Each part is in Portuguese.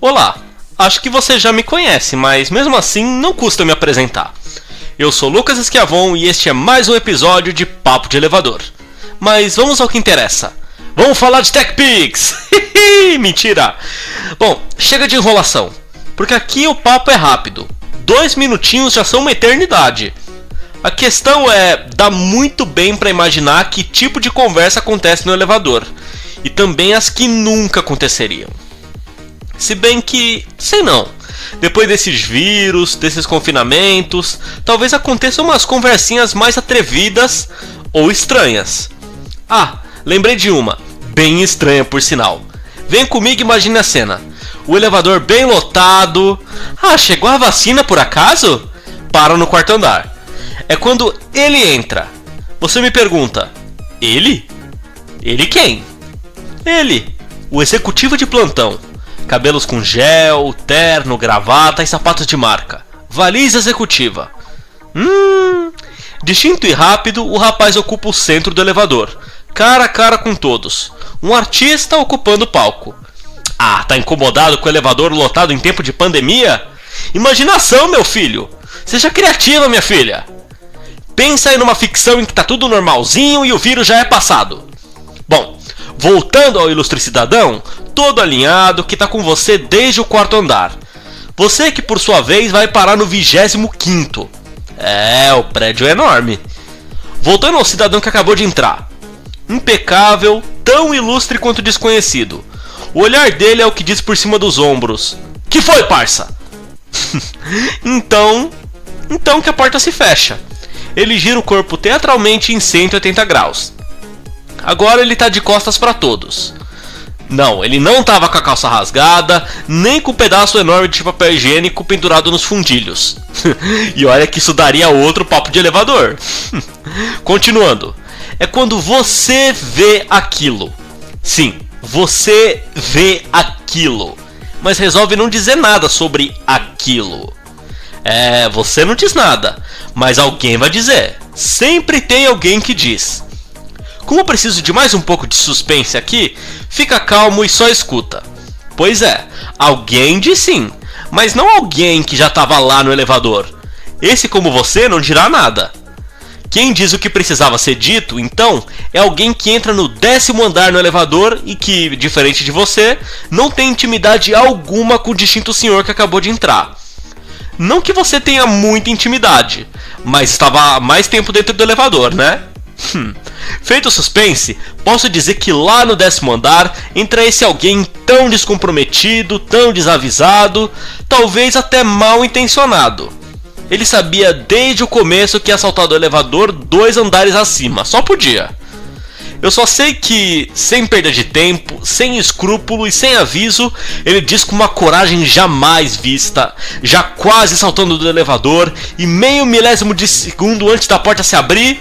Olá, acho que você já me conhece, mas mesmo assim não custa me apresentar. Eu sou Lucas Esquiavon e este é mais um episódio de Papo de Elevador. Mas vamos ao que interessa. Vamos falar de TechPix! Mentira! Bom, chega de enrolação, porque aqui o papo é rápido. Dois minutinhos já são uma eternidade. A questão é, dá muito bem para imaginar que tipo de conversa acontece no elevador, e também as que nunca aconteceriam. Se bem que, sei não. Depois desses vírus, desses confinamentos, talvez aconteçam umas conversinhas mais atrevidas ou estranhas. Ah, lembrei de uma, bem estranha por sinal. Vem comigo e imagine a cena. O elevador bem lotado. Ah, chegou a vacina por acaso? Para no quarto andar. É quando ele entra. Você me pergunta: Ele? Ele quem? Ele, o executivo de plantão cabelos com gel, terno, gravata e sapatos de marca. Valisa executiva. Hum. Distinto e rápido, o rapaz ocupa o centro do elevador, cara a cara com todos. Um artista ocupando o palco. Ah, tá incomodado com o elevador lotado em tempo de pandemia? Imaginação, meu filho! Seja criativa, minha filha! Pensa aí numa ficção em que tá tudo normalzinho e o vírus já é passado. Bom, voltando ao ilustre cidadão, todo alinhado que está com você desde o quarto andar. Você que por sua vez vai parar no 25. É, o prédio é enorme. Voltando ao cidadão que acabou de entrar. Impecável, tão ilustre quanto desconhecido. O olhar dele é o que diz por cima dos ombros. Que foi, parça? então, então que a porta se fecha. Ele gira o corpo teatralmente em 180 graus. Agora ele está de costas para todos. Não, ele não estava com a calça rasgada, nem com o um pedaço enorme de papel higiênico pendurado nos fundilhos. e olha que isso daria outro papo de elevador. Continuando. É quando você vê aquilo. Sim, você vê aquilo. Mas resolve não dizer nada sobre aquilo. É, você não diz nada, mas alguém vai dizer. Sempre tem alguém que diz. Como preciso de mais um pouco de suspense aqui, fica calmo e só escuta. Pois é, alguém diz sim, mas não alguém que já estava lá no elevador. Esse, como você, não dirá nada. Quem diz o que precisava ser dito, então, é alguém que entra no décimo andar no elevador e que, diferente de você, não tem intimidade alguma com o distinto senhor que acabou de entrar. Não que você tenha muita intimidade, mas estava mais tempo dentro do elevador, né? Hum. Feito o suspense, posso dizer que lá no décimo andar entra esse alguém tão descomprometido, tão desavisado, talvez até mal intencionado. Ele sabia desde o começo que ia saltar do elevador dois andares acima, só podia. Eu só sei que, sem perda de tempo, sem escrúpulo e sem aviso, ele diz com uma coragem jamais vista, já quase saltando do elevador e meio milésimo de segundo antes da porta se abrir,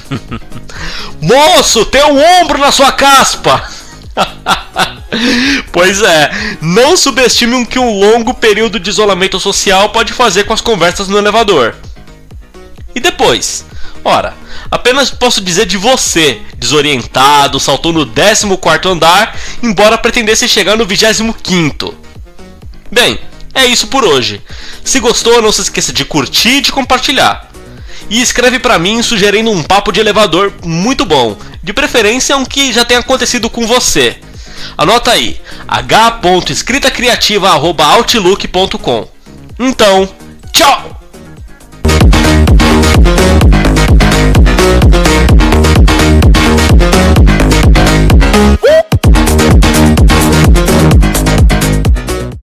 Moço, tem um ombro na sua caspa! pois é, não subestime o que um longo período de isolamento social pode fazer com as conversas no elevador. E depois? Ora, apenas posso dizer de você, desorientado, saltou no 14 andar, embora pretendesse chegar no 25. Bem, é isso por hoje. Se gostou, não se esqueça de curtir e de compartilhar e escreve para mim sugerindo um papo de elevador muito bom, de preferência um que já tenha acontecido com você. Anota aí, h.escritacriativa.outlook.com. Então, tchau!